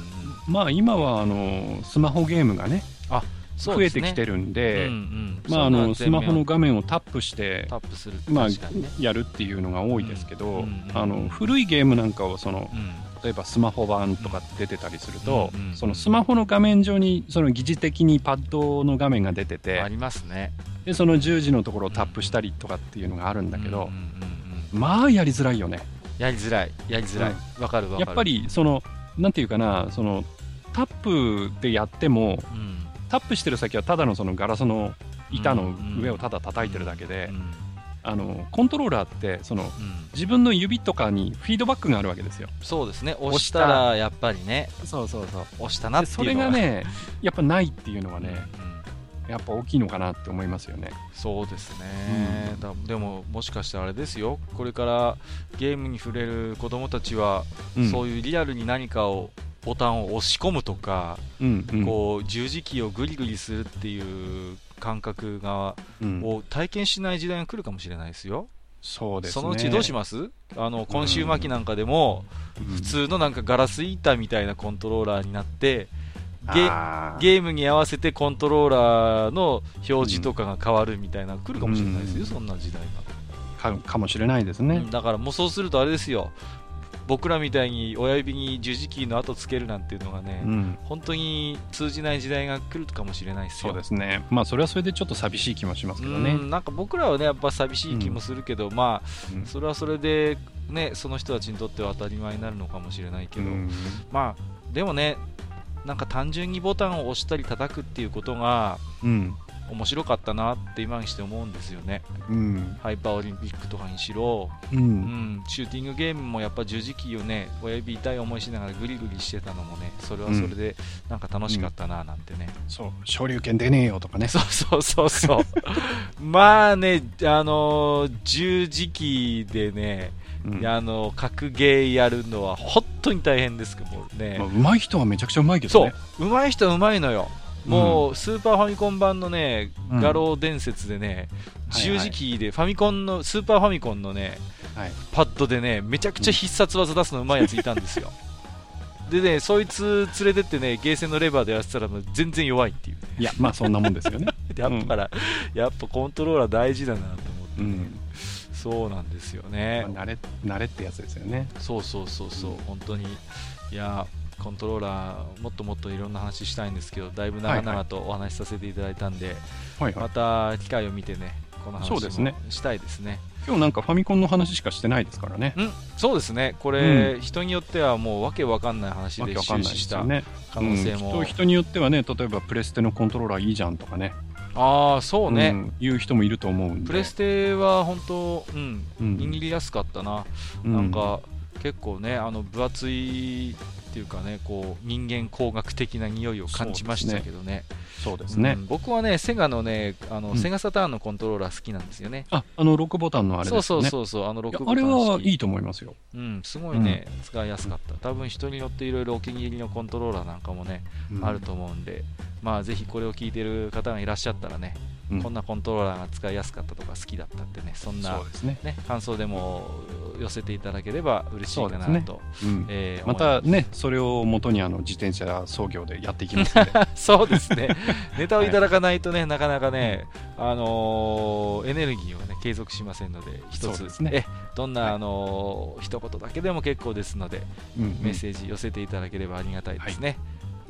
まあ今はあのスマホゲームがね増えそうですね。てきてるんうんで、うん。まああのスマホの画面をタップしてタップするまあやるっていうのが多いですけど、うんうん。あの古いゲームなんかをそのうん例えばスマホ版とかって出てたりすると、うんうんそのスマホの画面上にその疑似的にパッドの画面が出ててありますね。でその十字のところをタップしたりとかっていうのがあるんだけどうんうん、うんうん。まあやりづらいよね。やりづらい、やりづらい、わ、かるわかる。やっぱ、りそのなんていうかなそのタップでやってもうん、タップしてる先はただのそのガラスの板の上をただ叩いてるだけで、うんあのコントローラーってそのうん。自分の指とかにフィードバックがあるわけですよ。そうですね、押した。たらやっぱりね、そうそうそう。押したなってでそれがね、やっぱないっていうのはうん。ね、やっぱ大きいのかなって思いますよね。そうですね、だでももしかしてあれですよ、これからゲームに触れる子供たちは、うん。そういうリアルに何かをボタンを押し込むとか、うんうん。こう十字キーをグリグリするっていう感覚が、うん。を体験しない時代が来るかもしれないですよ。そうですね。そのうちどうします？あの今週末期なんかでも、うん。普通のなんかガラス板みたいなコントローラーになって、ゲあー。ゲームに合わせてコントローラーの表示とかが変わるみたいなの来るかもしれないですよ、うん。そんな時代かかもしれないですが、ね。うんだからもうそうするとあれですよ僕らみたいに親指に十字キーの後つけるなんていうのがね、うん本当に通じない時代が来るかもしれないですよそうですね。まあそれはそれでちょっと寂しい気もしますけどねう。んなんか僕らはねやっぱ寂しい気もするけど、まうんあそれはそれでねその人たちにとっては当たり前になるのかもしれないけど、うんまあでもねなんか単純にボタンを押したり叩くっていうことがうん面白かったなって今にして思うんですよね。うん。ハイパーオリンピックとかにしろ、ううん。ん、シューティングゲームもやっぱ十字キーをね親指痛い思いしながらグリグリしてたのもねそれはそれでなんか楽しかったななんてね、そう。昇竜拳出ねえよとかね。そうそうそうそう。まあねあのー十字キーでね、うん。あの格ゲーやるのは本当に大変ですけどね、まあ上手い人はめちゃくちゃ上手いけどそう。ね。、上手い人は上手いのよ。もう、スーパーファミコン版のね、うん画廊伝説でね、はい十字キーで、ファミコンの、スーパーファミコンのね、はいパッドでね、めちゃくちゃ必殺技出すの上手いやついたんですよ。でね、そいつ連れてってね、ゲーセンのレバーでやらせたらもう全然弱いっていうね。いや、まあそんなもんですよね。やっぱから、やっぱコントローラー大事だなと思って、うん。そうなんですよね。まあ慣れ、慣れってやつですよね。そうそうそうそう、本当に、いや、コントローラー、もっともっといろんな話したいんですけど、だいぶ長々とお話しさせていただいたんで、はいはいま。た機会を見てね、この話もしたいですね。今日なんかファミコンの話しかしてないですからね。うん、そうですね、これ、人によってはもうわけわかんない話で終始した。可能性うんきっも、と人によってはね、例えばプレステのコントローラーいいじゃんとかね。ああ、そうね、ん言う人もいると思うんで。プレステは本当、うん、うん握りやすかったな、うんなんか結構ね、あの分厚いっていうかね、こう人間工学的な匂いを感じましたけどね。そうですね。うん僕はね、セガのね、あの、うんセガサターンのコントローラー好きなんですよね。あ、あの6ボタンのあれですそうよね。そうそうそう、あの6いやボタンあれは式いいと思いますよ。うん、すごいね、使いやすかった。多分人によっていろいろお気に入りのコントローラーなんかもね、うんあると思うんで、まあ、ぜひこれを聞いている方がいらっしゃったらね、うん。こんなコントローラーが使いやすかったとか好きだったってねそんなね。ね、感想でも寄せていただければ嬉しいかなそうですね。と、うん。えーまたね、それを元にあの自転車操業でやっていきますので。そうですね、ネタをいただかないとね、なかなかね、あのーエネルギーをね、継続しませんので、一つ、ですね。えどんな、あのー一言だけでも結構ですので、うんうん。メッセージ寄せていただければありがたいですね。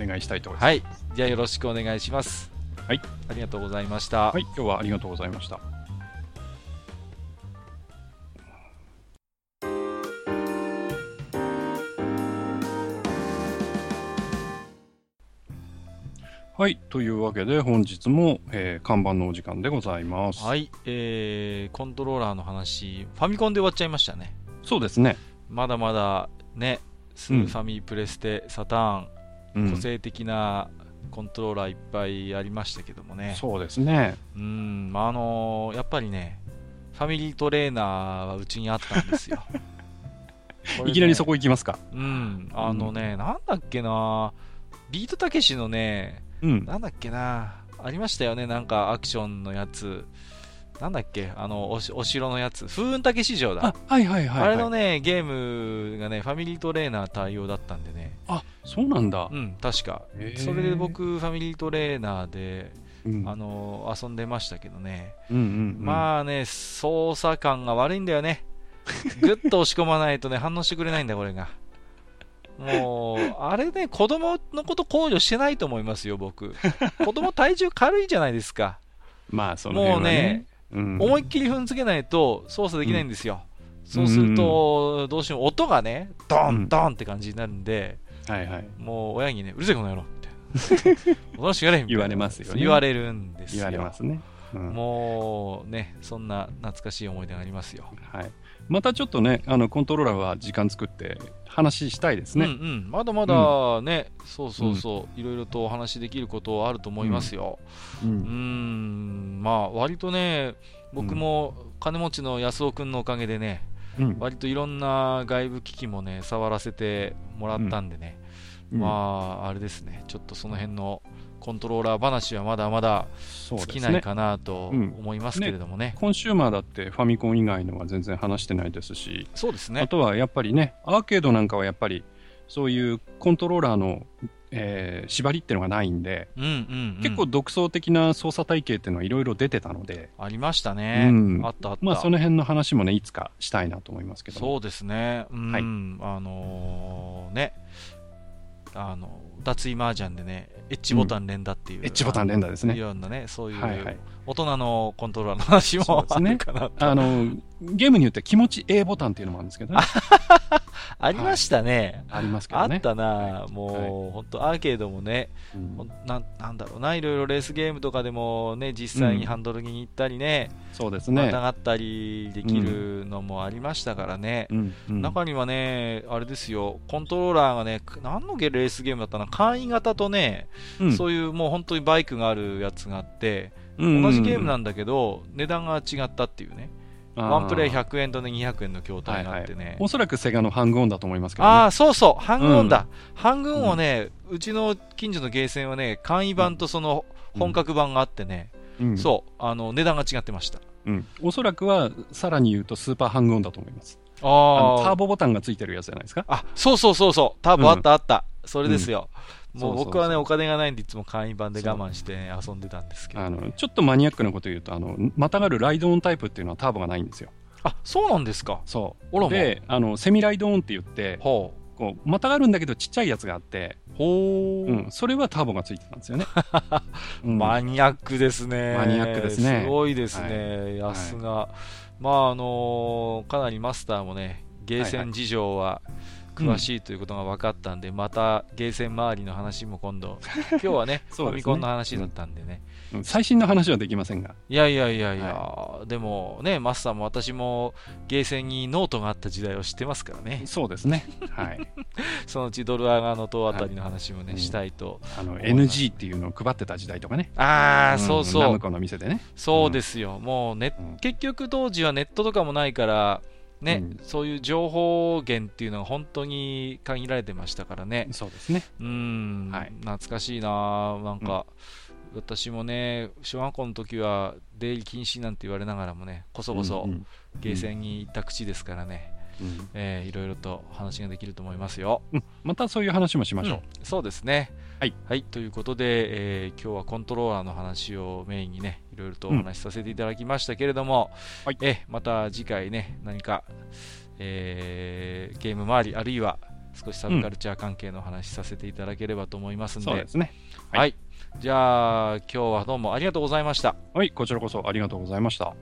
お願いしたいと思います。はい、じゃあよろしくお願いします。はい、ありがとうございました。はい、今日はありがとうございました。はい、というわけで本日も、えー看板のお時間でございます。はい、えーコントローラーの話、ファミコンで終わっちゃいましたね。そうですね。まだまだね、スーファミ、プレステ、サターン、うん個性的なコントローラーいっぱいありましたけどもね、そうですね。うん、まああのやっぱりね、ファミリートレーナーはうちにあったんですよ。ねいきなりそこ行きますか。うん、あのね、なんだっけな、ビートたけしのね、うん。なんだっけな、ありましたよね、なんかアクションのやつ、なんだっけ、あのおしお城のやつ、風雲竹市場だ。あ、はいはいはい、はい。あれのね、ゲームがね、ファミリートレーナー対応だったんでね、あ、そうなんだ。うん、確か。それで僕、ファミリートレーナーで、うん、あの遊んでましたけどね、うんうんうん、まあね、操作感が悪いんだよね。ぐっと押し込まないとね、反応してくれないんだ、これが。もう、あれね、子供のこと考慮してないと思いますよ、僕。子供体重軽いじゃないですか。まあそのね、うん思いっきり踏んづけないと操作できないんですよ。そうすると、どうしても音がね、ドンドンって感じになるんで、はいはい。もう親にね、うるせえこの野郎みたいな。おとなしくやれみたいな言われますよね言われるんですよ。言われますね。うんもうね、そんな懐かしい思い出がありますよ。はい、またちょっとね、あのコントローラーは時間作って話したいですね。うんうん、まだまだね、そうそうそう、いろいろとお話しできることあると思いますよ。ううん。ーん、まあ、割とね、僕も金持ちの安尾君のおかげでね、うん。割といろんな外部機器もね、触らせてもらったんでね、うん。まあ、あれですね、ちょっとその辺のコントローラー話はまだまだ尽。きないかなとうん思いますけれどもね。コンシューマーだってファミコン以外のは全然話してないですし、そうですね。あとはやっぱりね、アーケードなんかはやっぱりそういうコントローラーの、えー縛りっていうのがないんで、うんうん、うん。結構独創的な操作体系っていうのはいろいろ出てたので、ありましたね。うんあったあった。まあその辺の話もね、いつかしたいなと思いますけども。そうですね。うん、はいあのーね、あの、脱衣麻雀でね、エッジボタン連打っていう。エッジボタン連打ですね。いろんなね、そういう、はいはい大人のコントローラーの話もあるかなと。あの、ゲームによって気持ち A ボタンっていうのもあるんですけどね。ありましたね。ありますけどね。あったな、もう、本当アーケードもね、うん。なんなんだろうな、いろいろレースゲームとかでもね、実際にハンドルに行ったりね、そうですね。またがったりできるのもありましたからね。うん。うん。中にはね、あれですよ、コントローラーがね、何のレースゲームだったかな、簡易型とね、うん。そういうもう本当にバイクがあるやつがあって、うん同じゲームなんだけど、値段が違ったっていうね、ワンプレイ100円とね200円の筐体があってね、おそらくセガのハングオンだと思いますけどね。ああ、そうそう、ハングオンだ、ハングオンをね、うちの近所のゲーセンはね、簡易版とその本格版があってね、うん。そう、あの値段が違ってました。うん。おそらくは、さらに言うとスーパーハングオンだと思います。ああターボボタンがついてるやつじゃないですか。あ、そうそうそうそう、ターボあったあった、それですよ。もうそうそう僕はね、お金がないんで、いつも簡易版で我慢して、ね、遊んでたんですけど。あのちょっとマニアックなこと言うと、あのまたがるライドオンタイプっていうのはターボがないんですよ。あ、そうなんですか。そう。で、あのセミライドオンって言って、ほこうまたがるんだけどちっちゃいやつがあって、う。ほう。うん、それはターボがついてたんですよね。う んマニアックですね。マニアックですねすごいですね。はい安が。まあ、あのーかなりマスターもね、ゲーセン事情は詳しいということが分かったんで、またゲーセン周りの話も今度、今日はね、ねファミコンの話だったんでね。うん最新の話はできませんが。いやいやいやいや、でもね、マスターも私もゲーセンにノートがあった時代を知ってますからね。そうですね。はい。そのうちドルアガの塔あたりの話もね、はいしたいと。あの思います NG っていうのを配ってた時代とかね。ああ、んそうそう。ナムコの店でね。そうですよ。もうね、うん結局当時はネットとかもないから、ね、うん、そういう情報源っていうのが本当に限られてましたからね。そうですね。うん、はい、懐かしいな。なんか、うん、私もね、小学校の時は出入り禁止なんて言われながらもね、こそこそゲーセンに行った口ですからね。うん、えー、いろいろと話ができると思いますよ、うん、またそういう話もしましょう、うん、そうですね。はい、はい、ということで、えー、今日はコントローラーの話をメインにねいろいろとお話しさせていただきましたけれども、はい、えまた次回ね何か、えー、ゲーム周りあるいは少しサブカルチャー関係の話させていただければと思いますので、そうですね。はい、はい、じゃあ今日はどうもありがとうございました。はいこちらこそありがとうございました。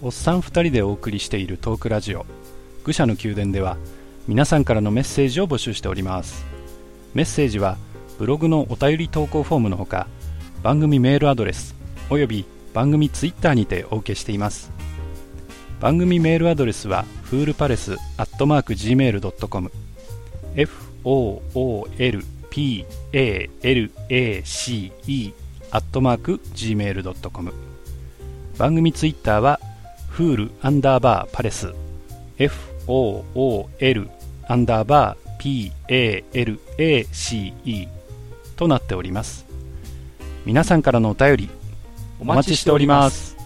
おっさん2人でお送りしているトークラジオ愚者の宮殿では皆さんからのメッセージを募集しております。メッセージはブログのお便り投稿フォームのほか番組メールアドレスおよび番組ツイッターにてお受けしています。番組メールアドレスはフールパレスアットマーク Gmail.com foolpalace アットマーク Gmail.com 番組ツイッターはフールアンダーバーパレス。FOOL アンダーバー PALACE となっております。皆さんからのお便りお待ちしております。